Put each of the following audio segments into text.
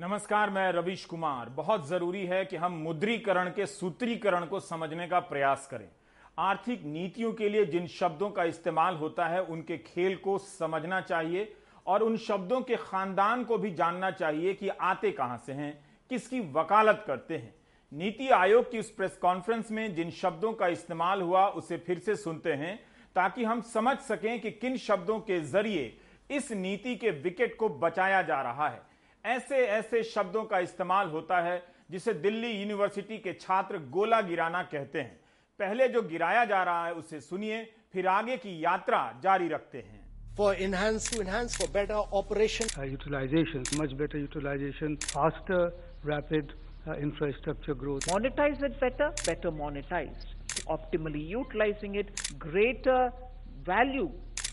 नमस्कार, मैं रविश कुमार। बहुत ज़रूरी है कि हम मुद्रीकरण के सूत्रीकरण को समझने का प्रयास करें। आर्थिक नीतियों के लिए जिन शब्दों का इस्तेमाल होता है, उनके खेल को समझना चाहिए और उन शब्दों के खानदान को भी जानना चाहिए कि आते कहाँ से हैं, किसकी वकालत करते हैं। नीति आयोग की उस प्रेस कॉन्फ्रेंस में जिन शब्दों का इस्तेमाल हुआ, उसे फिर से सुनते हैं, ताकि हम समझ सकें कि किन शब्दों के ज़रिए इस नीति के विकेट को बचाया जा रहा है। ऐसे ऐसे शब्दों का इस्तेमाल होता है जिसे दिल्ली यूनिवर्सिटी के छात्र गोला गिराना कहते हैं पहले जो गिराया जा रहा है उसे सुनिए फिर आगे की यात्रा जारी रखते हैं for enhance to enhance for better operation uh, utilization, much better utilization, faster, rapid uh, infrastructure growth. Monetize it better, better monetized. Optimally utilizing it, greater value,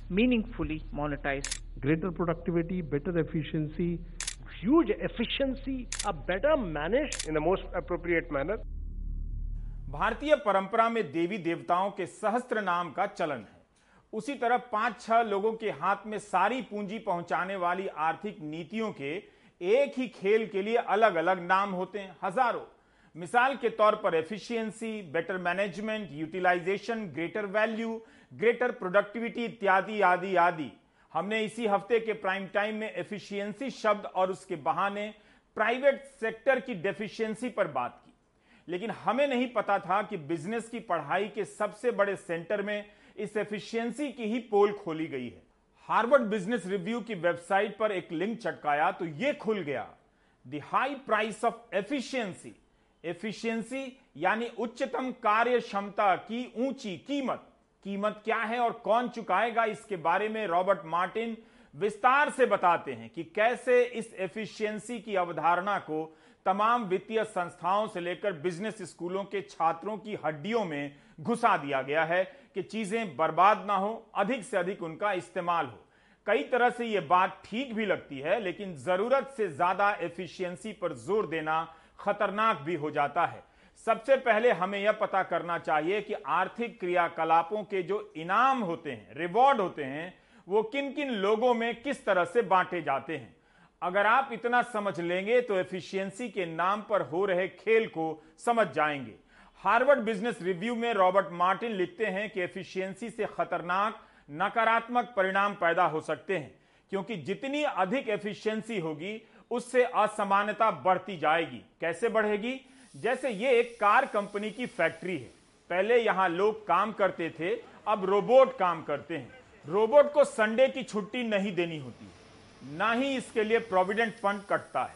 meaningfully monetized. Greater productivity, better efficiency, huge efficiency are better managed in the most appropriate manner. भारतीय परंपरा में देवी देवताओं के सहस्त्र नाम का चलन है। उसी तरह पाँच छह लोगों के हाथ में सारी पूंजी पहुँचाने वाली आर्थिक नीतियों के एक ही खेल के लिए अलग अलग नाम होते हैं। हज़ारों। मिसाल के तौर पर efficiency better management utilization greater value greater productivity इत्यादि आदि आदि। हमने इसी हफ़्ते के प्राइम टाइम में एफिशिएंसी शब्द और उसके बहाने प्राइवेट सेक्टर की डेफिशिएंसी पर बात की। लेकिन हमें नहीं पता था कि बिज़नेस की पढ़ाई के सबसे बड़े सेंटर में इस एफिशिएंसी की ही पोल खोली गई है। हार्वर्ड बिज़नेस रिव्यू की वेबसाइट पर एक लिंक चटकाया तो यह खुल गया। The high price of efficiency. Efficiency यानी उच्चतम कार्य क्षमता की ऊँची कीमत। कीमत क्या है और कौन चुकाएगा, इसके बारे में रॉबर्ट मार्टिन विस्तार से बताते हैं कि कैसे इस एफिशिएंसी की अवधारणा को तमाम वित्तीय संस्थाओं से लेकर बिज़नेस स्कूलों के छात्रों की हड्डियों में घुसा दिया गया है कि चीज़ें बर्बाद ना हो, अधिक से अधिक उनका इस्तेमाल हो। कई तरह से यह बात ठीक भी लगती है, लेकिन ज़रूरत से ज़्यादा एफिशिएंसी पर ज़ोर देना खतरनाक भी हो जाता है। सबसे पहले हमें यह पता करना चाहिए कि आर्थिक क्रियाकलापों के जो इनाम होते हैं रिवॉर्ड होते हैं, वो किन किन लोगों में किस तरह से बांटे जाते हैं। अगर आप इतना समझ लेंगे तो एफिशिएंसी के नाम पर हो रहे खेल को समझ जाएँगे। हार्वर्ड बिज़नेस रिव्यू में रॉबर्ट मार्टिन लिखते हैं कि एफिशिएंसी से खतरनाक, नकारात्मक परिणाम पैदा हो सकते हैं, क्योंकि जितनी अधिक एफिशिएंसी होगी, उससे असमानता बढ़ती जाएगी। कैसे बढ़ेगी? जैसे ये एक कार कंपनी की फैक्ट्री है। पहले यहाँ लोग काम करते थे, अब रोबोट काम करते हैं। रोबोट को संडे की छुट्टी नहीं देनी होती ना ही इसके लिए प्रोविडेंट फंड कटता है।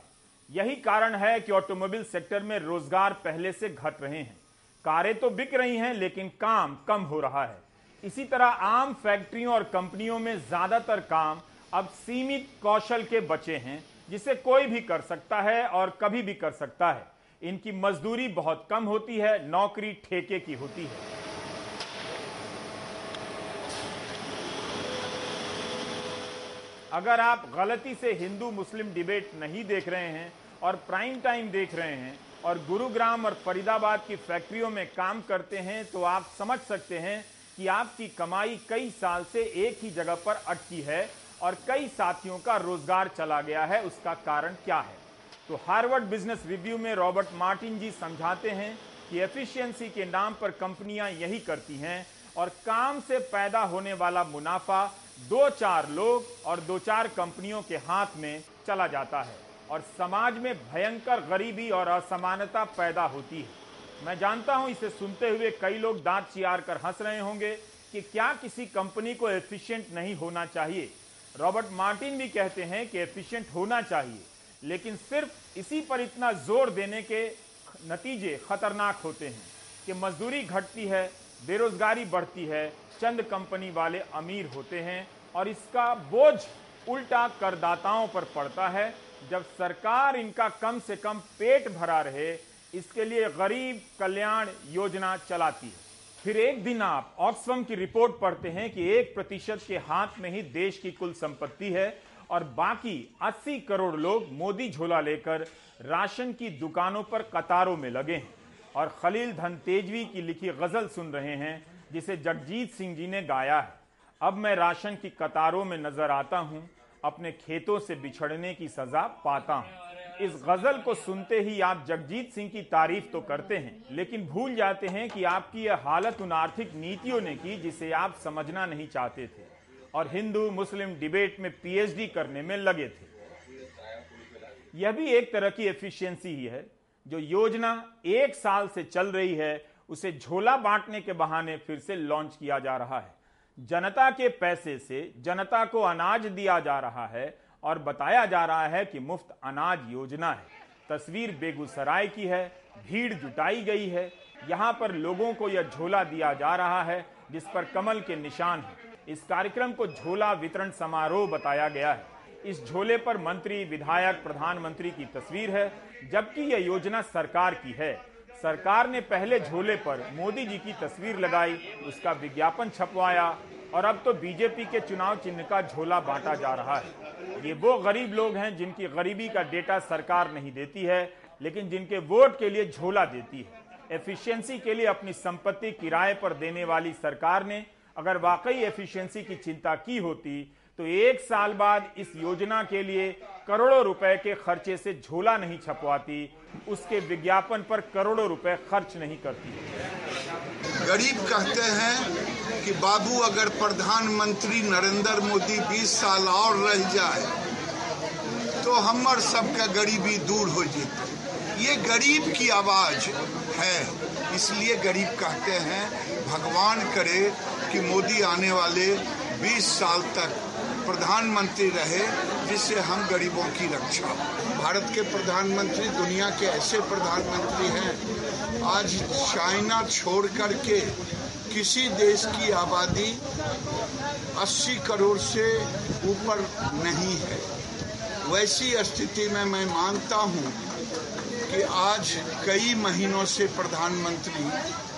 यही कारण है कि ऑटोमोबाइल सेक्टर में रोज़गार पहले से घट रहे हैं। कारें तो बिक रही हैं, लेकिन काम कम हो रहा है। इसी तरह आम फैक्ट्रियों और कंपनियों में ज़्यादातर काम अब सीमित कौशल के बचे हैं, जिसे कोई भी कर सकता है और कभी भी कर सकता है। इनकी मजदूरी बहुत कम होती है, नौकरी ठेके की होती है। अगर आप गलती से हिंदू मुस्लिम डिबेट नहीं देख रहे हैं और प्राइम टाइम देख रहे हैं और गुरुग्राम और फरीदाबाद की फैक्ट्रियों में काम करते हैं तो आप समझ सकते हैं कि आपकी कमाई कई साल से एक ही जगह पर अटकी है और कई साथियों का रोज़गार चला गया है। उसका कारण क्या है? तो हार्वर्ड बिज़नेस रिव्यू में रॉबर्ट मार्टिन जी समझाते हैं कि एफिशिएंसी के नाम पर कंपनियाँ यही करती हैं और काम से पैदा होने वाला मुनाफा दो चार लोग और दो चार कंपनियों के हाथ में चला जाता है और समाज में भयंकर गरीबी और असमानता पैदा होती है। मैं जानता हूँ इसे सुनते हुए कई लोग दांत चियार कर हंस रहे होंगे कि क्या किसी कंपनी को एफिशिएंट नहीं होना चाहिए। रॉबर्ट मार्टिन भी कहते हैं कि एफिशिएंट होना चाहिए। लेकिन सिर्फ़ इसी पर इतना ज़ोर देने के नतीजे खतरनाक होते हैं कि मजदूरी घटती है, बेरोजगारी बढ़ती है, चंद कंपनी वाले अमीर होते हैं और इसका बोझ उल्टा करदाताओं पर पड़ता है। जब सरकार इनका कम से कम पेट भरा रहे, इसके लिए गरीब कल्याण योजना चलाती है। फिर एक दिन आप ऑक्सफम की रिपोर्ट पढ़ते हैं कि एक प्रतिशत के हाथ में ही देश की कुल संपत्ति है। और बाकी 80 करोड़ लोग मोदी झोला लेकर राशन की दुकानों पर कतारों में लगे हैं। और खलील धन तेजवी की लिखी गज़ल सुन रहे हैं, जिसे जगजीत सिंह जी ने गाया है। अब मैं राशन की कतारों में नज़र आता हूँ, अपने खेतों से बिछड़ने की सजा पाता हूँ। इस गज़ल को सुनते ही आप जगजीत सिंह की तारीफ़ तो करते हैं, लेकिन भूल जाते हैं कि आपकी यह हालत उन आर्थिक नीतियों ने की, जिसे आप समझना नहीं चाहते थे। और हिंदू मुस्लिम डिबेट में पीएचडी करने में लगे थे। यह भी एक तरह की एफिशिएंसी ही है। जो योजना एक साल से चल रही है, उसे झोला बांटने के बहाने फिर से लॉन्च किया जा रहा है। जनता के पैसे से जनता को अनाज दिया जा रहा है और बताया जा रहा है कि मुफ़्त अनाज योजना है। तस्वीर बेगूसराय की है, भीड़ जुटाई गई है। यहाँ पर लोगों को यह झोला दिया जा रहा है, जिस पर कमल के निशान है। इस कार्यक्रम को झोला वितरण समारोह बताया गया है। इस झोले पर मंत्री, विधायक, प्रधानमंत्री की तस्वीर है, जबकि यह योजना सरकार की है। सरकार ने पहले झोले पर मोदी जी की तस्वीर लगाई, उसका विज्ञापन छपवाया, और अब तो बीजेपी के चुनाव चिन्ह का झोला बांटा जा रहा है। ये वो गरीब लोग हैं जिनकी गरीबी का डेटा सरकार नहीं देती है, लेकिन जिनके वोट के लिए झोला देती है। एफिशिएंसी के लिए अपनी संपत्ति किराए पर देने वाली सरकार ने अगर वाकई एफिशिएंसी की चिंता की होती तो एक साल बाद इस योजना के लिए करोड़ों रुपए के खर्चे से झोला नहीं छपवाती, उसके विज्ञापन पर करोड़ों रुपए खर्च नहीं करती। गरीब कहते हैं कि बाबू, अगर प्रधानमंत्री नरेंद्र मोदी 20 साल और रह जाए तो हमर सबका गरीबी दूर हो जेते। ये गरीब की आवाज़ है, इसलिए गरीब कहते हैं, भगवान करे कि मोदी आने वाले 20 साल तक प्रधानमंत्री रहे, जिससे हम गरीबों की रक्षा। भारत के प्रधानमंत्री दुनिया के ऐसे प्रधानमंत्री हैं, आज चाइना छोड़ कर के किसी देश की आबादी 80 करोड़ से ऊपर नहीं है। वैसी स्थिति में मैं मानता हूँ कि आज कई महीनों से प्रधानमंत्री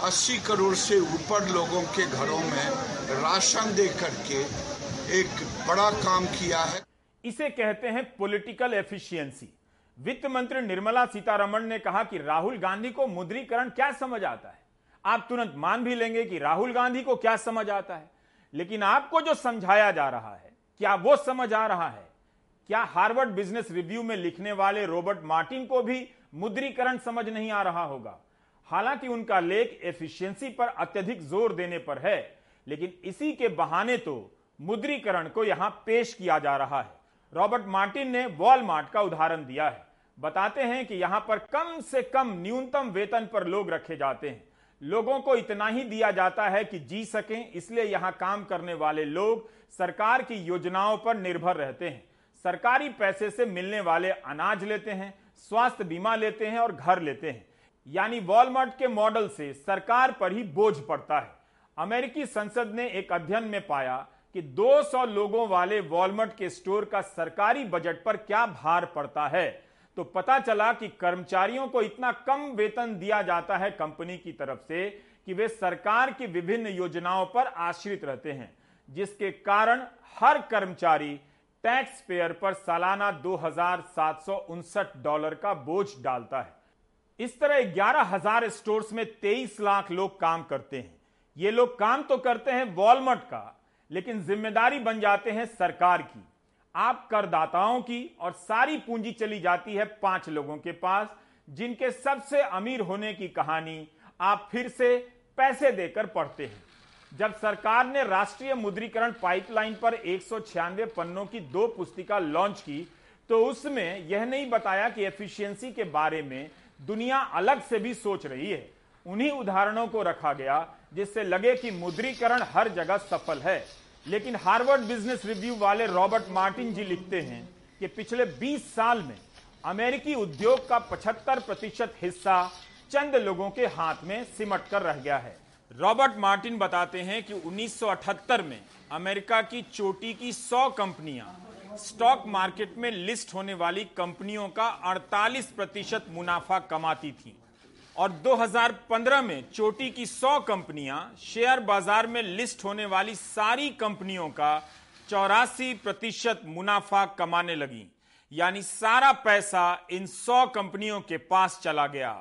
80 करोड़ से ऊपर लोगों के घरों में राशन दे करके एक बड़ा काम किया है। इसे कहते हैं पॉलिटिकल एफिशिएंसी वित्त मंत्री निर्मला सीतारमण ने कहा कि राहुल गांधी को मुद्रीकरण क्या समझ आता है? आप तुरंत मान भी लेंगे कि राहुल गांधी को क्या समझ आता है। लेकिन आपको जो समझाया जा रहा है, क्या वो समझ आ रहा है? क्या हार्वर्ड बिज़नेस रिव्यू में लिखने वाले रॉबर्ट मार्टिन को भी मुद्रीकरण समझ नहीं आ रहा होगा? हालाँकि उनका लेख एफिशिएंसी पर अत्यधिक ज़ोर देने पर है, लेकिन इसी के बहाने तो मुद्रीकरण को यहाँ पेश किया जा रहा है। रॉबर्ट मार्टिन ने वॉलमार्ट का उदाहरण दिया है। बताते हैं कि यहाँ पर कम से कम न्यूनतम वेतन पर लोग रखे जाते हैं। लोगों को इतना ही दिया जाता है कि जी सकें, इसलिए यहाँ काम करने वाले लोग सरकार की योजनाओं पर निर्भर रहते हैं। सरकारी पैसे से मिलने वाले अनाज लेते हैं, स्वास्थ्य बीमा लेते हैं और घर लेते हैं। यानी वॉलमार्ट के मॉडल से सरकार पर ही बोझ पड़ता है। अमेरिकी संसद ने एक अध्ययन में पाया कि 200 लोगों वाले वॉलमार्ट के स्टोर का सरकारी बजट पर क्या भार पड़ता है। तो पता चला कि कर्मचारियों को इतना कम वेतन दिया जाता है कंपनी की तरफ़ से कि वे सरकार की विभिन्न योजनाओं पर आश्रित रहते हैं, जिसके कारण हर कर्मचारी टैक्स पेयर पर सालाना दो हज़ार सात सौ उनसठ डॉलर का बोझ डालता है। इस तरह ग्यारह हज़ार स्टोर्स में तेईस लाख लोग काम करते हैं। ये लोग काम तो करते हैं वॉलमार्ट का, लेकिन ज़िम्मेदारी बन जाते हैं सरकार की। आप करदाताओं की और सारी पूंजी चली जाती है पाँच लोगों के पास, जिनके सबसे अमीर होने की कहानी आप फिर से पैसे देकर पढ़ते हैं। जब सरकार ने राष्ट्रीय मुद्रीकरण पाइपलाइन पर एक सौ छियानवे पन्नों की दो पुस्तिका लॉन्च की तो उसमें यह नहीं बताया कि एफिशिएंसी के बारे में दुनिया अलग से भी सोच रही है। उन्हीं उदाहरणों को रखा गया, जिससे लगे कि मुद्रीकरण हर जगह सफल है। लेकिन हार्वर्ड बिज़नेस रिव्यू वाले रॉबर्ट मार्टिन जी लिखते हैं कि पिछले 20 साल में अमेरिकी उद्योग का 75 प्रतिशत हिस्सा चंद लोगों के हाथ में सिमट कर रह गया है। रॉबर्ट मार्टिन बताते हैं कि 1978 में अमेरिका की चोटी की 100 कंपनियाँ स्टॉक मार्केट में लिस्ट होने वाली कंपनियों का 48 प्रतिशत मुनाफा कमाती थी। और 2015 में चोटी की 100 कंपनियाँ शेयर बाज़ार में लिस्ट होने वाली सारी कंपनियों का चौरासी प्रतिशत मुनाफा कमाने लगी। यानी सारा पैसा इन 100 कंपनियों के पास चला गया।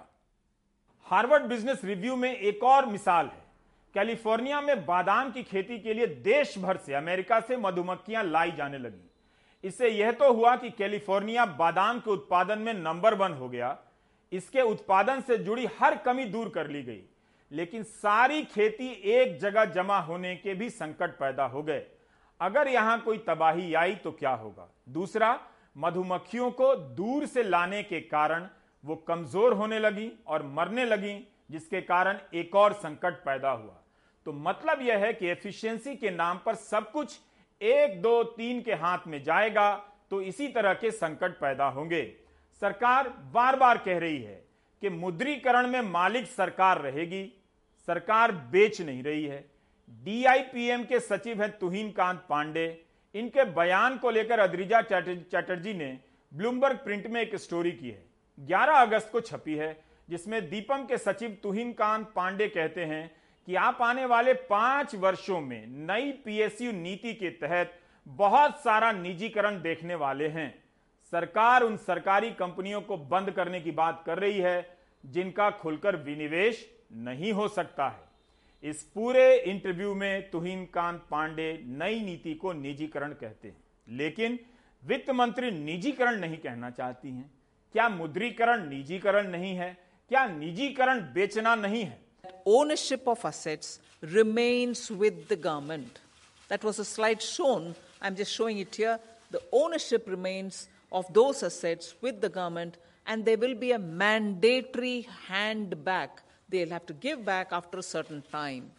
हार्वर्ड बिज़नेस रिव्यू में एक और मिसाल है। कैलिफ़ोर्निया में बादाम की खेती के लिए देश भर से अमेरिका से मधुमक्खियाँ लाई जाने लगी। इससे यह तो हुआ कि कैलिफ़ोर्निया बादाम के उत्पादन में नंबर वन हो गया। इसके उत्पादन से जुड़ी हर कमी दूर कर ली गई, लेकिन सारी खेती एक जगह जमा होने के भी संकट पैदा हो गए। अगर यहाँ कोई तबाही आई तो क्या होगा? दूसरा, मधुमक्खियों को दूर से लाने के कारण वो कमज़ोर होने लगी और मरने लगी, जिसके कारण एक और संकट पैदा हुआ। तो मतलब यह है कि एफिशिएंसी के नाम पर सब कुछ एक, दो, तीन के हाथ में जाएगा तो इसी तरह के संकट पैदा होंगे। सरकार बार बार कह रही है कि मुद्रीकरण में मालिक सरकार रहेगी, सरकार बेच नहीं रही है। डीआईपीएम के सचिव हैं तुहिन कांत पांडे। इनके बयान को लेकर अद्रिजा चैटर्जी ने ब्लूमबर्ग प्रिंट में एक स्टोरी की है। 11 अगस्त को छपी है, जिसमें दीपम के सचिव तुहिन कांत पांडे कहते हैं कि आप आने वाले पाँच वर्षों में नई पीएसयू नीति के तहत बहुत सारा निजीकरण देखने वाले हैं। सरकार उन सरकारी कंपनियों को बंद करने की बात कर रही है, जिनका खुलकर विनिवेश नहीं हो सकता है। इस पूरे इंटरव्यू में तुहिन कांत पांडे नई नीति को निजीकरण कहते हैं। लेकिन वित्त मंत्री निजीकरण नहीं कहना चाहती हैं। क्या मुद्रीकरण निजीकरण नहीं है? क्या निजीकरण बेचना नहीं है? Ownership of assets remains with the government. That was a slide shown. I'm just showing it here. The ownership remains of those assets with the government, and there will be a mandatory hand back. They'll have to give back after a certain time.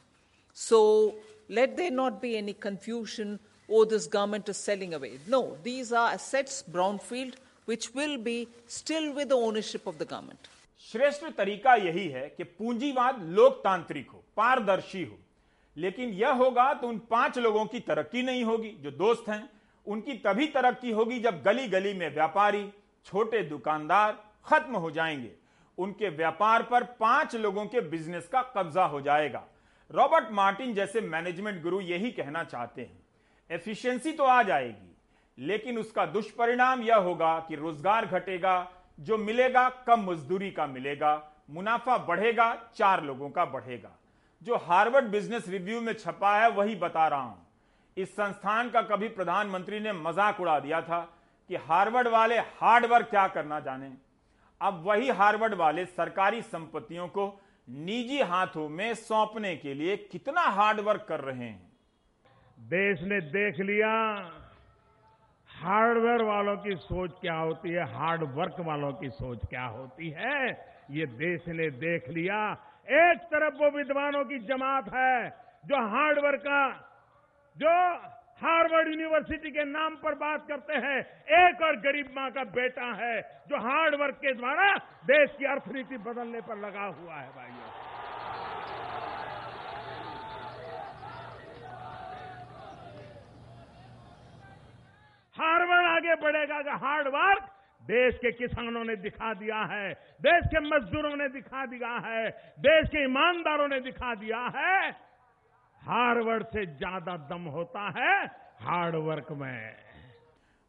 So let there not be any confusion. Oh, this government is selling away. No, these are assets, brownfield, which will be still with the ownership of the government. श्रेष्ठ तरीका यही है कि पूंजीवाद लोकतांत्रिक हो, पारदर्शी हो। लेकिन यह होगा तो उन पाँच लोगों की तरक्की नहीं होगी, जो दोस्त हैं, उनकी तभी तरक्की होगी जब गली गली में व्यापारी, छोटे दुकानदार खत्म हो जाएँगे। उनके व्यापार पर पाँच लोगों के बिज़नेस का कब्जा हो जाएगा। रॉबर्ट मार्टिन जैसे मैनेजमेंट गुरु यही कहना चाहते हैं, एफिशिएंसी तो आ जाएगी, लेकिन उसका दुष्परिणाम यह होगा कि रोज़गार घटेगा जो मिलेगा कम मजदूरी का मिलेगा, मुनाफा बढ़ेगा, चार लोगों का बढ़ेगा। जो हार्वर्ड बिज़नेस रिव्यू में छपा है, वही बता रहा हूँ। इस संस्थान का कभी प्रधानमंत्री ने मज़ाक उड़ा दिया था कि हार्वर्ड वाले हार्ड वर्क क्या करना जाने। अब वही हार्वर्ड वाले सरकारी संपत्तियों को निजी हाथों में सौंपने के लिए कितना हार्ड वर्क कर रहे हैं। देश ने देख लिया हार्डवेयर वालों की सोच क्या होती है? हार्ड वर्क वालों की सोच क्या होती है? ये देश ने देख लिया। एक तरफ़ वो विद्वानों की जमात है, जो हार्डवेयर का, जो हार्वर्ड यूनिवर्सिटी के नाम पर बात करते हैं, एक और गरीब माँ का बेटा है, जो हार्ड वर्क के द्वारा देश की अर्थनीति बदलने पर लगा हुआ है, भाइयों। हार्वर्ड आगे बढ़ेगा कि हार्ड वर्क देश के किसानों ने दिखा दिया है, देश के मजदूरों ने दिखा दिया है, देश के ईमानदारों ने दिखा दिया है। हार्वर्ड से ज़्यादा दम होता है हार्ड वर्क में।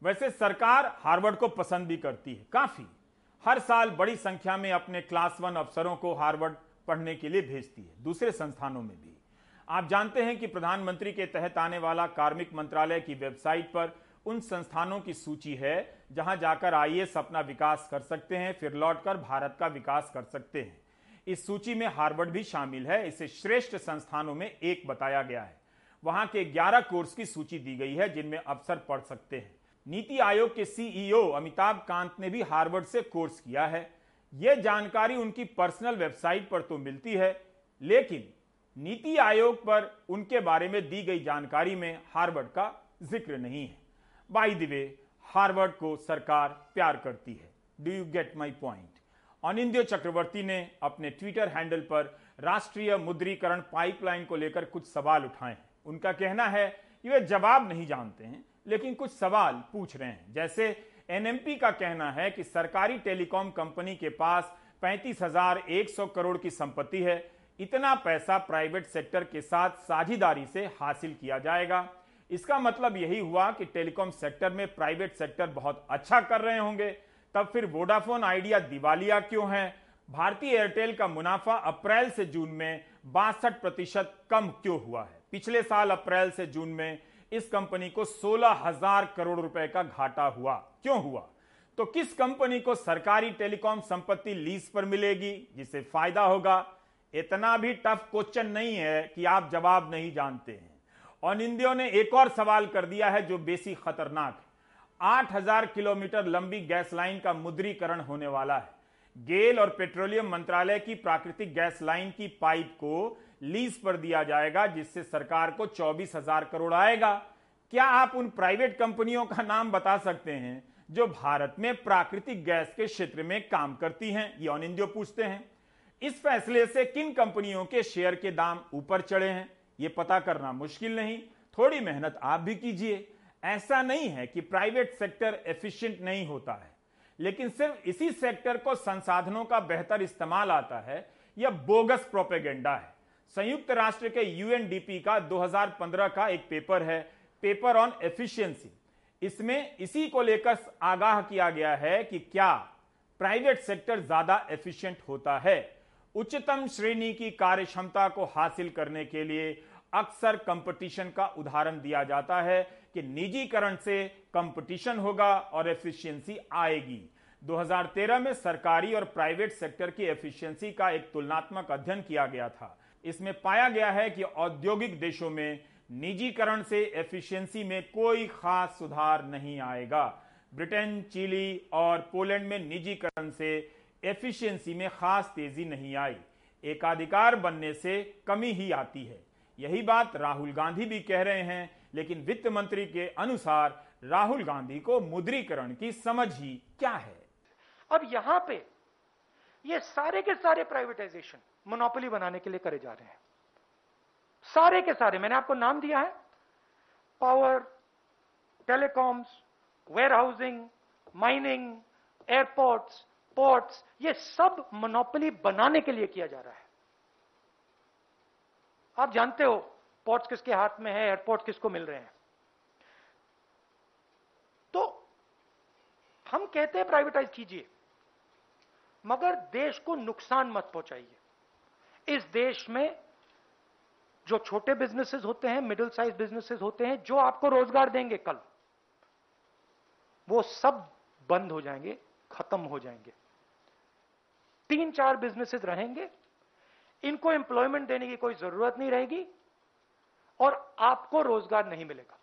वैसे सरकार हार्वर्ड को पसंद भी करती है, काफ़ी। हर साल बड़ी संख्या में अपने क्लास वन अफसरों को हार्वर्ड पढ़ने के लिए भेजती है, दूसरे संस्थानों में भी। आप जानते हैं कि प्रधानमंत्री के तहत आने वाला कार्मिक मंत्रालय की वेबसाइट पर उन संस्थानों की सूची है जहाँ जाकर आईएएस अपना विकास कर सकते हैं, फिर लौटकर भारत का विकास कर सकते हैं। इस सूची में हार्वर्ड भी शामिल है। इसे श्रेष्ठ संस्थानों में एक बताया गया है। वहाँ के 11 कोर्स की सूची दी गई है, जिनमें अफसर पढ़ सकते हैं। नीति आयोग के सीईओ अमिताभ कांत ने भी हार्वर्ड से कोर्स किया है। यह जानकारी उनकी पर्सनल वेबसाइट पर तो मिलती है, लेकिन नीति आयोग पर उनके बारे में दी गई जानकारी में हार्वर्ड का ज़िक्र नहीं है। बाई द वे हार्वर्ड को सरकार प्यार करती है। Do you get my point Anindya Chakravarty ने अपने ट्विटर हैंडल पर राष्ट्रीय मुद्रीकरण पाइपलाइन को लेकर कुछ सवाल उठाए। हैं उनका कहना है कि वे जवाब नहीं जानते हैं, लेकिन कुछ सवाल पूछ रहे हैं। जैसे एनएमपी का कहना है कि सरकारी टेलीकॉम कंपनी के पास पैंतीस हज़ार एक सौ करोड़ की संपत्ति है। इतना पैसा प्राइवेट सेक्टर के साथ साझेदारी से हासिल किया जाएगा। इसका मतलब यही हुआ कि टेलीकॉम सेक्टर में प्राइवेट सेक्टर बहुत अच्छा कर रहे होंगे। तब फिर वोडाफोन आइडिया दिवालिया क्यों है? भारतीय एयरटेल का मुनाफा अप्रैल से जून में बासठ प्रतिशत कम क्यों हुआ है? पिछले साल अप्रैल से जून में इस कंपनी को सोलह हज़ार करोड़ रुपए का घाटा हुआ। क्यों हुआ? तो किस कंपनी को सरकारी टेलीकॉम संपत्ति लीज पर मिलेगी जिससे फ़ायदा होगा? इतना भी टफ क्वेश्चन नहीं है कि आप जवाब नहीं जानते हैं। और इंदियों ने एक और सवाल कर दिया है जो बेसी खतरनाक है। 8000 किलोमीटर लंबी गैस लाइन का मुद्रीकरण होने वाला है। गेल और पेट्रोलियम मंत्रालय की प्राकृतिक गैस लाइन की पाइप को लीज पर दिया जाएगा, जिससे सरकार को चौबीस हज़ार करोड़ आएगा। क्या आप उन प्राइवेट कंपनियों का नाम बता सकते हैं, जो भारत में प्राकृतिक गैस के क्षेत्र में काम करती हैं? ये ऑन इंडियो पूछते हैं। इस फैसले से किन कंपनियों के शेयर के दाम ऊपर चढ़े हैं? ये पता करना मुश्किल नहीं, थोड़ी मेहनत आप भी कीजिए। ऐसा नहीं है कि प्राइवेट सेक्टर एफिशिएंट नहीं होता है, लेकिन सिर्फ़ इसी सेक्टर को संसाधनों का बेहतर इस्तेमाल आता है, यह बोगस प्रोपेगेंडा है। संयुक्त राष्ट्र के यूएनडीपी का 2015 का एक पेपर है, पेपर ऑन एफिशिएंसी। इसमें इसी को लेकर आगाह किया गया है कि क्या प्राइवेट सेक्टर ज़्यादा एफिशिएंट होता है। उच्चतम श्रेणी की कार्य क्षमता को हासिल करने के लिए अक्सर कंपटीशन का उदाहरण दिया जाता है कि निजीकरण से कंपटीशन होगा और एफिशिएंसी आएगी। 2013 में सरकारी और प्राइवेट सेक्टर की एफिशिएंसी का एक तुलनात्मक अध्ययन किया गया था। इसमें पाया गया है कि औद्योगिक देशों में निजीकरण से एफिशिएंसी में कोई खास सुधार नहीं आएगा। ब्रिटेन, चिली और पोलैंड में निजीकरण से एफिशिएंसी में खास तेज़ी नहीं आई। एकाधिकार बनने से कमी ही आती है। यही बात राहुल गांधी भी कह रहे हैं, लेकिन वित्त मंत्री के अनुसार राहुल गांधी को मुद्रीकरण की समझ ही क्या है? अब यहाँ पे ये सारे के सारे प्राइवेटाइजेशन मोनोपोली बनाने के लिए करे जा रहे हैं। सारे के सारे, मैंने आपको नाम दिया है। Power telecoms warehousing mining airports ports ये सब मोनोपोली बनाने के लिए किया जा रहा है। आप जानते हो पोर्ट्स किसके हाथ में है एयरपोर्ट किसको मिल रहे हैं? तो हम कहते हैं प्राइवेटाइज कीजिए, मगर देश को नुकसान मत पहुंचाइए। इस देश में जो छोटे बिजनेसेस होते हैं मिडिल साइज़ बिजनेसेस होते हैं, जो आपको रोज़गार देंगे कल, वो सब बंद हो जाएँगे, खत्म हो जाएँगे। तीन चार बिजनेसेस रहेंगे। इनको एम्प्लॉयमेंट देने की कोई ज़रूरत नहीं रहेगी और आपको रोज़गार नहीं मिलेगा।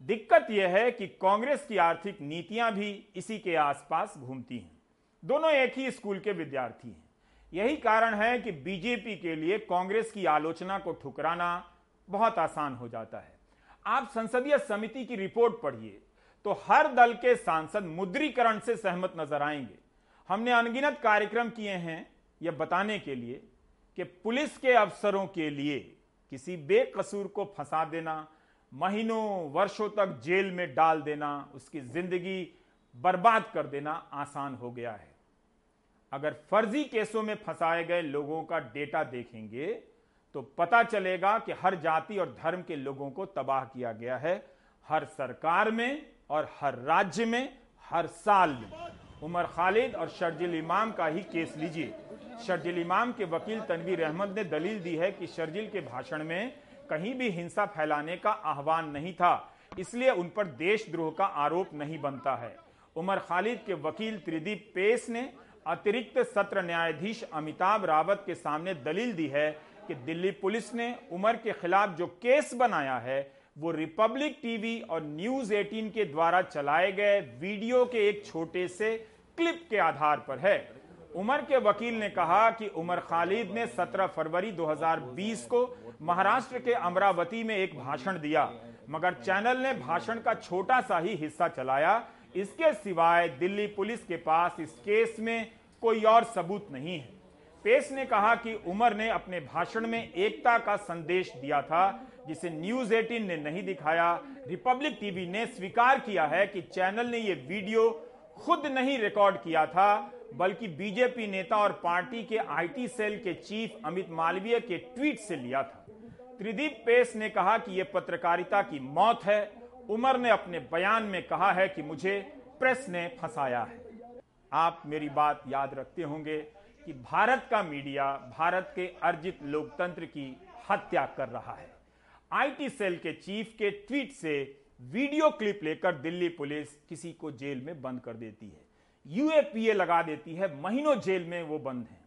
दिक्कत यह है कि कांग्रेस की आर्थिक नीतियाँ भी इसी के आसपास घूमती हैं। दोनों एक ही स्कूल के विद्यार्थी हैं। यही कारण है कि बीजेपी के लिए कांग्रेस की आलोचना को ठुकराना बहुत आसान हो जाता है। आप संसदीय समिति की रिपोर्ट पढ़िए तो हर दल के सांसद मुद्रीकरण से सहमत नज़र आएँगे। हमने अनगिनत कार्यक्रम किए हैं यह बताने के लिए कि पुलिस के अफसरों के लिए किसी बेकसूर को फंसा देना, महीनों, वर्षों तक जेल में डाल देना, उसकी ज़िंदगी बर्बाद कर देना आसान हो गया है। अगर फर्जी केसों में फंसाए गए लोगों का डेटा देखेंगे तो पता चलेगा कि हर जाति और धर्म के लोगों को तबाह किया गया है, हर सरकार में और हर राज्य में, हर साल में। उमर खालिद और शर्जिल इमाम का ही केस लीजिए। शर्जिल इमाम के वकील तनवीर अहमद ने दलील दी है कि शर्जिल के भाषण में कहीं भी हिंसा फैलाने का आह्वान नहीं था, इसलिए उन पर देशद्रोह का आरोप नहीं बनता है। उमर खालिद के वकील त्रिदीप पेस ने अतिरिक्त सत्र न्यायाधीश अमिताभ रावत के सामने दलील दी है कि दिल्ली पुलिस ने उमर के खिलाफ जो केस बनाया है, वो रिपब्लिक टीवी और न्यूज़ 18 के द्वारा चलाए गए वीडियो के एक छोटे से क्लिप के आधार पर है। उमर के वकील ने कहा कि उमर खालिद ने 17 फरवरी 2020 को महाराष्ट्र के अमरावती में एक भाषण दिया, मगर चैनल ने भाषण का छोटा सा ही हिस्सा चलाया। इसके सिवाय दिल्ली पुलिस के पास इस केस में कोई और सबूत नहीं है। पेस ने कहा कि उमर ने अपने भाषण में एकता का संदेश दिया था, जिसे न्यूज़ 18 ने नहीं दिखाया। रिपब्लिक टीवी ने स्वीकार किया है कि चैनल ने यह वीडियो खुद नहीं रिकॉर्ड किया था, बल्कि बीजेपी नेता और पार्टी के आईटी सेल के चीफ अमित मालवीय के ट्वीट से लिया था। त्रिदीप पेस ने कहा कि यह पत्रकारिता की मौत है। उमर ने अपने बयान में कहा है कि मुझे प्रेस ने फंसाया है। आप मेरी बात याद रखते होंगे कि भारत का मीडिया भारत के अर्जित लोकतंत्र की हत्या कर रहा है। आईटी सेल के चीफ के ट्वीट से वीडियो क्लिप लेकर दिल्ली पुलिस किसी को जेल में बंद कर देती है। यूएपीए लगा देती है, महीनों जेल में वो बंद है।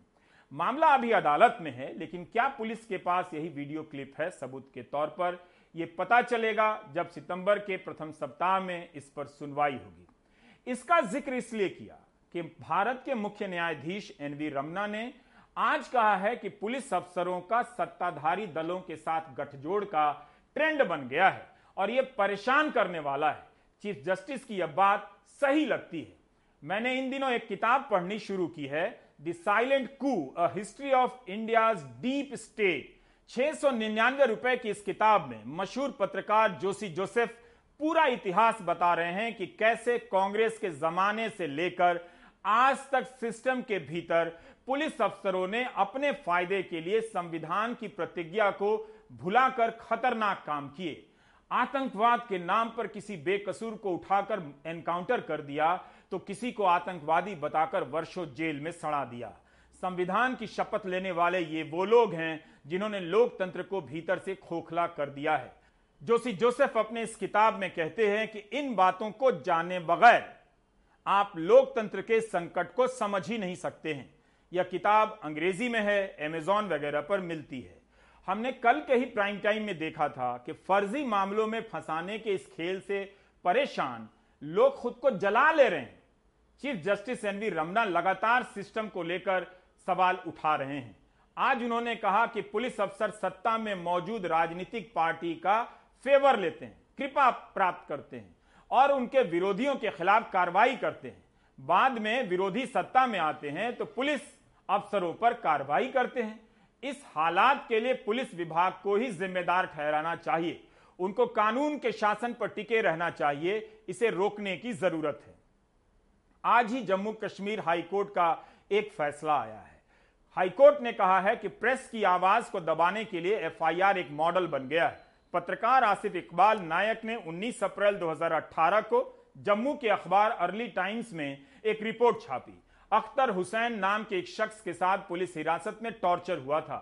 मामला अभी अदालत में है, लेकिन क्या पुलिस के पास यही वीडियो क्लिप है सबूत के तौर पर यह पता चलेगा जब सितंबर के प्रथम सप्ताह में इस पर सुनवाई होगी। इसका ज़िक्र इसलिए किया कि भारत के मुख्य न्यायाधीश एनवी रमना ने आज कहा है कि पुलिस अफसरों का सत्ताधारी दलों के साथ गठजोड़ का ट्रेंड बन गया है। और यह परेशान करने वाला है। चीफ जस्टिस की यह बात सही लगती है। मैंने इन दिनों एक किताब पढ़नी शुरू की है, the silent coup, a history of India deep state. छह सौ निन्यानवे रुपए की इस किताब में मशहूर पत्रकार जोशी जोसेफ पूरा इतिहास बता रहे हैं कि कैसे कांग्रेस के जमाने से लेकर आज तक सिस्टम के भीतर पुलिस अफसरों ने अपने फ़ायदे के लिए संविधान की प्रतिज्ञा को भुलाकर खतरनाक काम किए। आतंकवाद के नाम पर किसी बेकसूर को उठाकर एनकाउंटर कर दिया तो किसी को आतंकवादी बताकर वर्षों जेल में सड़ा दिया। संविधान की शपथ लेने वाले ये वो लोग हैं जिन्होंने लोकतंत्र को भीतर से खोखला कर दिया है। जोशी जोसेफ अपने इस किताब में कहते हैं कि इन बातों को जाने बगैर आप लोकतंत्र के संकट को समझ ही नहीं सकते हैं। यह किताब अंग्रेज़ी में है एमेजॉन वगैरह पर मिलती है। हमने कल के ही प्राइम टाइम में देखा था कि फर्जी मामलों में फंसाने के इस खेल से परेशान लोग खुद को जला ले रहे हैं। Chief justice N V Ramana लगातार सिस्टम को लेकर सवाल उठा रहे हैं। आज उन्होंने कहा कि पुलिस अफसर सत्ता में मौजूद राजनीतिक पार्टी का फेवर लेते हैं, कृपा प्राप्त करते हैं और उनके विरोधियों के खिलाफ कार्रवाई करते हैं। बाद में विरोधी सत्ता में आते हैं तो पुलिस अफसरों पर कार्रवाई करते हैं। इस हालात के लिए पुलिस विभाग को ही जिम्मेदार ठहराना चाहिए। उनको कानून के शासन पर टिके रहना चाहिए। इसे रोकने की ज़रूरत है। आज ही जम्मू कश्मीर हाईकोर्ट का एक फैसला आया है। हाईकोर्ट ने कहा है कि प्रेस की आवाज़ को दबाने के लिए एफआईआर एक मॉडल बन गया है। पत्रकार आसिफ इकबाल नायक ने 19 अप्रैल 2018 को जम्मू के अखबार अर्ली टाइम्स में एक रिपोर्ट छापी। अख्तर हुसैन नाम के एक शख्स के साथ पुलिस हिरासत में टॉर्चर हुआ था।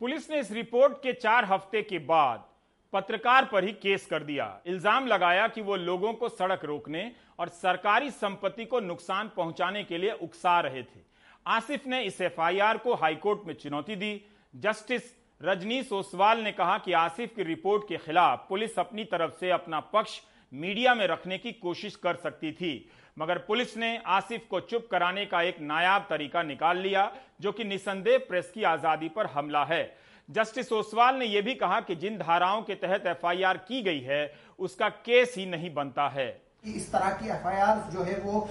पुलिस ने इस रिपोर्ट के चार हफ़्ते के बाद पत्रकार पर ही केस कर दिया। इल्ज़ाम लगाया कि वो लोगों को सड़क रोकने और सरकारी संपत्ति को नुकसान पहुँचाने के लिए उकसा रहे थे। आसिफ ने इस एफआईआर को हाईकोर्ट में चुनौती दी। जस्टिस रजनीश ओसवाल ने कहा कि आसिफ की रिपोर्ट के खिलाफ पुलिस अपनी तरफ़ से अपना पक्ष मीडिया में रखने की कोशिश कर सकती थी। मगर पुलिस ने आसिफ को चुप कराने का एक नायाब तरीका निकाल लिया, जो कि निसंदेह प्रेस की आज़ादी पर हमला है। जस्टिस ओसवाल ने यह भी कहा कि जिन धाराओं के तहत एफआईआर की गई है, उसका केस ही नहीं बनता है। कि इस तरह की एफआईआर जो है वो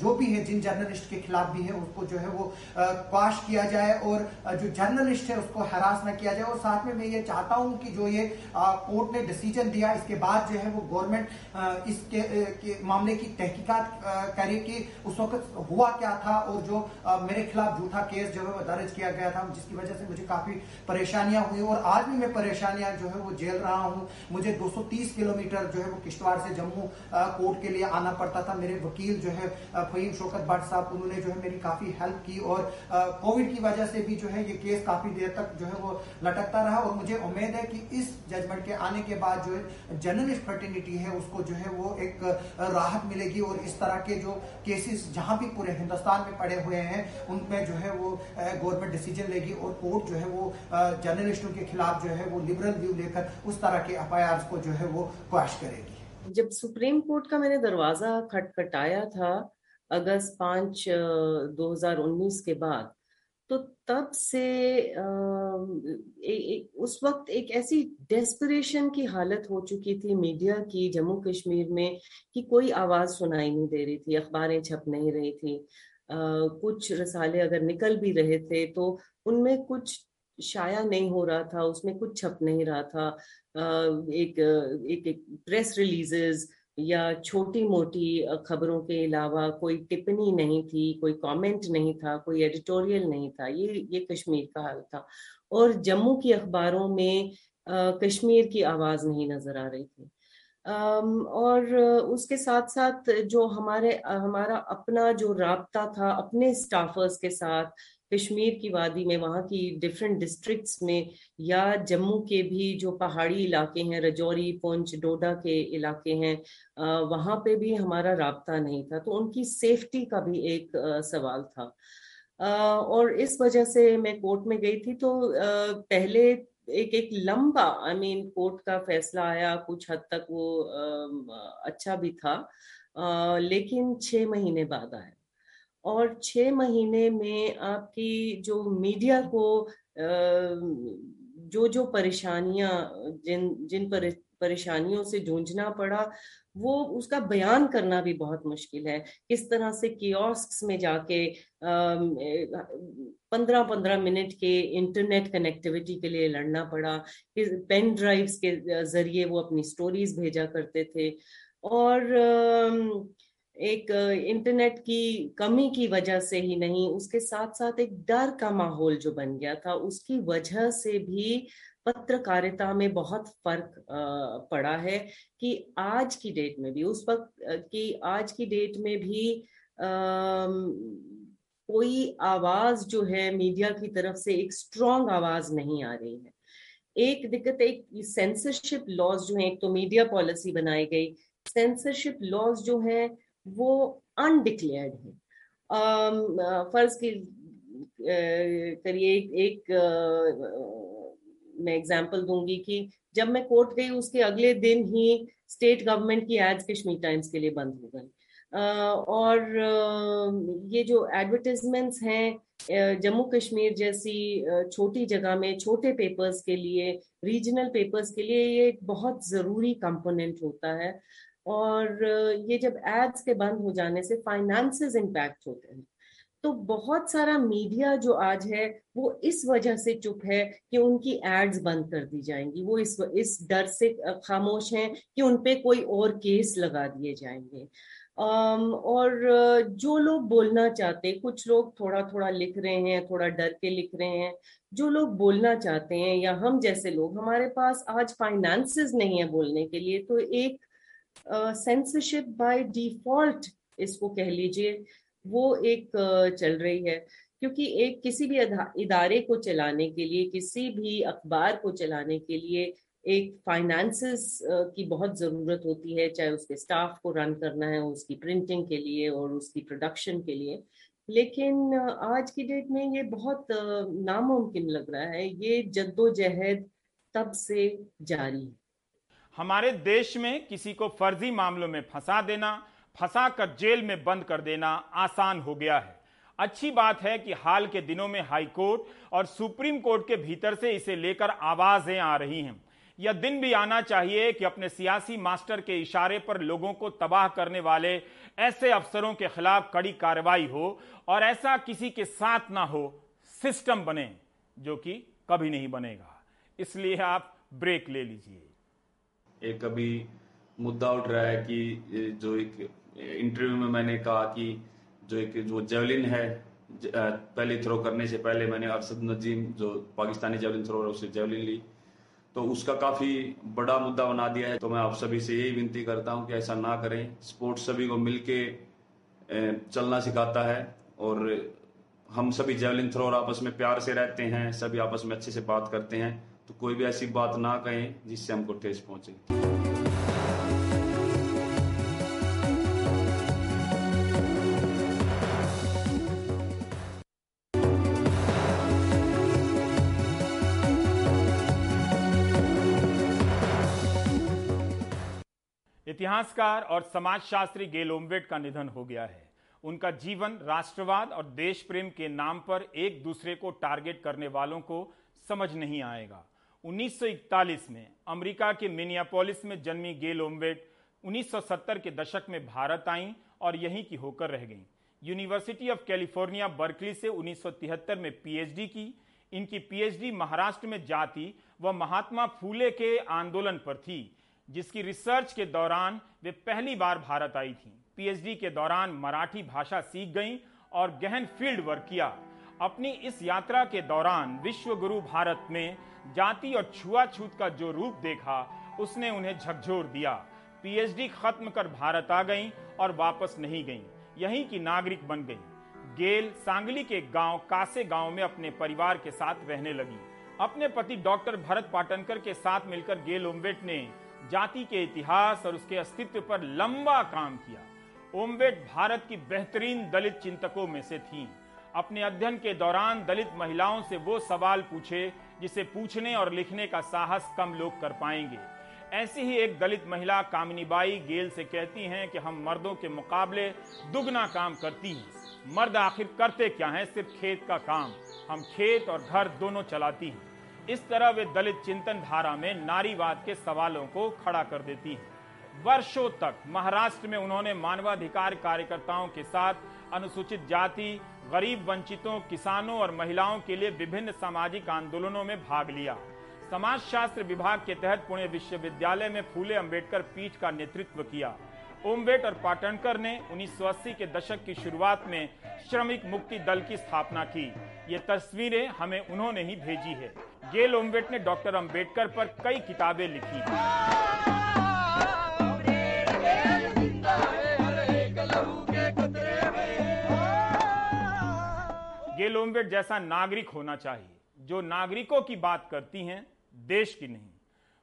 जो भी है, जिन जर्नलिस्ट के खिलाफ भी है, उसको जो है वो क्वाश किया जाए और जो जर्नलिस्ट है उसको हरास न किया जाए। और साथ में मैं ये चाहता हूँ कि जो ये कोर्ट ने डिसीज़न दिया, इसके बाद जो है वो गवर्नमेंट इसके के मामले की तहकीकात करे कि उस वक्त हुआ क्या था और जो मेरे खिलाफ झूठा केस जो है वो दर्ज किया गया था, जिसकी वजह से मुझे काफ़ी परेशानियाँ हुई। और आज भी मैं परेशानियाँ जो है वो झेल रहा हूँ। मुझे 230 किलोमीटर जो है वो किश्तवाड़ से जम्मू कोर्ट के लिए आना पड़ता था। मेरे वकील जो है फहीम शोकत भट्ट साहब, उन्होंने जो है मेरी काफ़ी हेल्प की और कोविड की वजह से भी जो है ये केस काफ़ी देर तक जो है वो लटकता रहा और मुझे उम्मीद है कि इस जजमेंट के आने के बाद जो है जर्नलिस्ट फर्टिनिटी है, उसको जो है वो एक राहत मिलेगी और इस तरह के जो केसेस जहाँ भी पूरे हिंदुस्तान में पड़े हुए हैं उनमें जो है वो गवर्नमेंट डिसीज़न लेगी और कोर्ट जो है वो जर्नलिस्टों के खिलाफ जो है वो लिबरल व्यू लेकर उस तरह के एफआईआर को जो है वो क्वाश करेगी। जब सुप्रीम कोर्ट का मैंने दरवाज़ा खटखटाया था अगस्त पाँच 2019 के बाद तो तब से ए, ए, उस वक्त एक ऐसी डेस्परेशन की हालत हो चुकी थी मीडिया की जम्मू कश्मीर में कि कोई आवाज़ सुनाई नहीं दे रही थी अखबारें छप नहीं रही थी। आ, कुछ रसाले अगर निकल भी रहे थे तो उनमें कुछ शाया नहीं हो रहा था उसमें कुछ छप नहीं रहा था। एक एक, एक प्रेस रिलीजेस या छोटी मोटी खबरों के अलावा कोई टिप्पणी नहीं थी कोई कमेंट नहीं था कोई एडिटोरियल नहीं था ये ये कश्मीर का हाल था। और जम्मू की अखबारों में कश्मीर की आवाज़ नहीं नज़र आ रही थी। और उसके साथ साथ जो हमारे हमारा अपना जो रबता था अपने स्टाफर्स के साथ कश्मीर की वादी में, वहाँ की डिफरेंट डिस्ट्रिक्ट्स में, या जम्मू के भी जो पहाड़ी इलाके हैं, रजौरी, पुंछ, डोडा के इलाके हैं वहाँ पे भी हमारा रबता नहीं था तो उनकी सेफ्टी का भी एक सवाल था। और इस वजह से मैं कोर्ट में गई थी तो पहले एक एक लंबा आई मीन कोर्ट का फैसला आया, कुछ हद तक वो अच्छा भी था लेकिन छह महीने बाद आया। और छह महीने में आपकी जो मीडिया को जो जो परेशानियाँ, जिन जिन परेशानियों से जूझना पड़ा, वो उसका बयान करना भी बहुत मुश्किल है। किस तरह से कियोस्क में जाके पंद्रह पंद्रह मिनट के इंटरनेट कनेक्टिविटी के लिए लड़ना पड़ा पेन ड्राइव्स के ज़रिए वो अपनी स्टोरीज भेजा करते थे। और एक इंटरनेट की कमी की वजह से ही नहीं, उसके साथ साथ एक डर का माहौल जो बन गया था, उसकी वजह से भी पत्रकारिता में बहुत फ़र्क पड़ा है कि आज की डेट में भी, उस वक्त की आज की डेट में भी कोई आवाज़ जो है मीडिया की तरफ़ से एक स्ट्रॉन्ग आवाज़ नहीं आ रही है। एक दिक्कत, एक सेंसरशिप लॉज जो है, एक तो मीडिया पॉलिसी बनाई गई सेंसरशिप लॉज जो है वो अनडिक्लेयर्ड है। फ़र्ज़ की करिए एक, एक मैं एग्जांपल दूँगी कि जब मैं कोर्ट गई उसके अगले दिन ही स्टेट गवर्नमेंट की एड्स कश्मीर टाइम्स के लिए बंद हो गई। और ये जो एडवर्टीजमेंट्स हैं जम्मू कश्मीर जैसी छोटी जगह में छोटे पेपर्स के लिए रीजनल पेपर्स के लिए ये एक बहुत ज़रूरी कंपोनेंट होता है। और ये जब एड्स के बंद हो जाने से फाइनेंसेस इम्पैक्ट होते हैं। तो बहुत सारा मीडिया जो आज है, वो इस वजह से चुप है कि उनकी एड्स बंद कर दी जाएँगी। वो इस इस डर से खामोश हैं कि उन उनपे कोई और केस लगा दिए जाएँगे। और जो लोग बोलना चाहते कुछ लोग थोड़ा थोड़ा लिख रहे हैं, थोड़ा डर के लिख रहे हैं। जो लोग बोलना चाहते हैं, या हम जैसे लोग, हमारे पास आज फाइनेंसेस नहीं है बोलने के लिए तो एक सेंसरशिप बाय डिफ़ॉल्ट इसको कह लीजिए वो एक uh, चल रही है। क्योंकि एक किसी भी इदारे को चलाने के लिए किसी भी अखबार को चलाने के लिए एक फाइनेंसेस की बहुत ज़रूरत होती है चाहे उसके स्टाफ को रन करना है उसकी प्रिंटिंग के लिए और उसकी प्रोडक्शन के लिए। लेकिन आज की डेट में ये बहुत नामुमकिन लग रहा है। ये जद्दोजहद तब से जारी है। हमारे देश में किसी को फर्जी मामलों में फंसा देना फंसा कर जेल में बंद कर देना आसान हो गया है। अच्छी बात है कि हाल के दिनों में हाई कोर्ट और सुप्रीम कोर्ट के भीतर से इसे लेकर आवाज़ें आ रही हैं। यह दिन भी आना चाहिए कि अपने सियासी मास्टर के इशारे पर लोगों को तबाह करने वाले ऐसे अफसरों के खिलाफ कड़ी कार्रवाई हो और ऐसा किसी के साथ ना हो, सिस्टम बने, जो कि कभी नहीं बनेगा। इसलिए आप ब्रेक ले लीजिए। एक अभी मुद्दा उठ रहा है कि जो एक इंटरव्यू में मैंने कहा कि जो एक, जो जेवलिन है पहले थ्रो करने से पहले मैंने अरसद नजीम, जो पाकिस्तानी जेवलिन थ्रो उससे जेवलिन ली। तो उसका काफ़ी बड़ा मुद्दा बना दिया है। तो मैं आप सभी से यही विनती करता हूँ कि ऐसा ना करें। स्पोर्ट्स सभी को मिलके चलना सिखाता है और हम सभी जेवलिन थ्रोर आपस में प्यार से रहते हैं, सभी आपस में अच्छे से बात करते हैं। तो कोई भी ऐसी बात ना कहें जिससे हमको ठेस पहुँचे। इतिहासकार और समाजशास्त्री गेल ओमवेट का निधन हो गया है। उनका जीवन राष्ट्रवाद और देश प्रेम के नाम पर एक दूसरे को टारगेट करने वालों को समझ नहीं आएगा। 1941 में अमेरिका के मिनियापोलिस में जन्मी गेल ओमवेट 1970 के दशक में भारत आईं और यहीं की होकर रह गईं। यूनिवर्सिटी ऑफ़ कैलिफ़ोर्निया, बर्कली से 1973 में पीएचडी की। इनकी पीएचडी महाराष्ट्र में जाति व महात्मा फूले के आंदोलन पर थी, जिसकी रिसर्च के दौरान वे पहली बार भारत आई थी। पीएचडी के दौरान मराठी भाषा सीख गईं और गहन फ़ील्ड वर्क किया। अपनी इस यात्रा के दौरान विश्व गुरु भारत में जाति और छुआछूत का जो रूप देखा, उसने उन्हें झकझोर दिया। पीएचडी खत्म कर भारत आ गईं और वापस नहीं गईं। यहीं की नागरिक बन गईं। गेल सांगली के गाँव कासे गाँव में अपने परिवार के साथ रहने लगी। अपने पति डॉक्टर भरत पाटनकर के साथ मिलकर गेल ओमवेट ने जाति के इतिहास और उसके अस्तित्व पर लंबा काम किया। ओमवेट भारत की बेहतरीन दलित चिंतकों में से थीं। अपने अध्ययन के दौरान दलित महिलाओं से वो सवाल पूछे जिसे पूछने और लिखने का साहस कम लोग कर पाएँगे। ऐसी ही एक दलित महिला कामिनी बाई गेल से कहती हैं कि हम मर्दों के मुकाबले दुगना काम करती हैं। मर्द आखिर करते क्या हैं? सिर्फ़ खेत का काम। हम खेत और घर दोनों चलाती हैं। इस तरह वे दलित चिंतन धारा में नारीवाद के सवालों को खड़ा कर देती हैं। वर्षों तक महाराष्ट्र में उन्होंने मानवाधिकार कार्यकर्ताओं के साथ अनुसूचित जाति, गरीब वंचितों, किसानों और महिलाओं के लिए विभिन्न सामाजिक आंदोलनों में भाग लिया। समाजशास्त्र विभाग के तहत पुणे विश्वविद्यालय में फूले अंबेडकर पीठ का नेतृत्व किया। ओमबेट और पाटनकर ने 1980 के दशक की शुरुआत में श्रमिक मुक्ति दल की स्थापना की। ये तस्वीरें हमें उन्होंने ही भेजी है। गेल ओमबेट ने डॉक्टर अंबेडकर पर कई किताबें लिखी गेल ओमवेट जैसा नागरिक होना चाहिए। जो नागरिकों की बात करती हैं, देश की नहीं।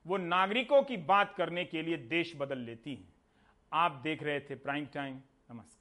वो नागरिकों की बात करने के लिए देश बदल लेती हैं। आप देख रहे थे प्राइम टाइम। नमस्कार।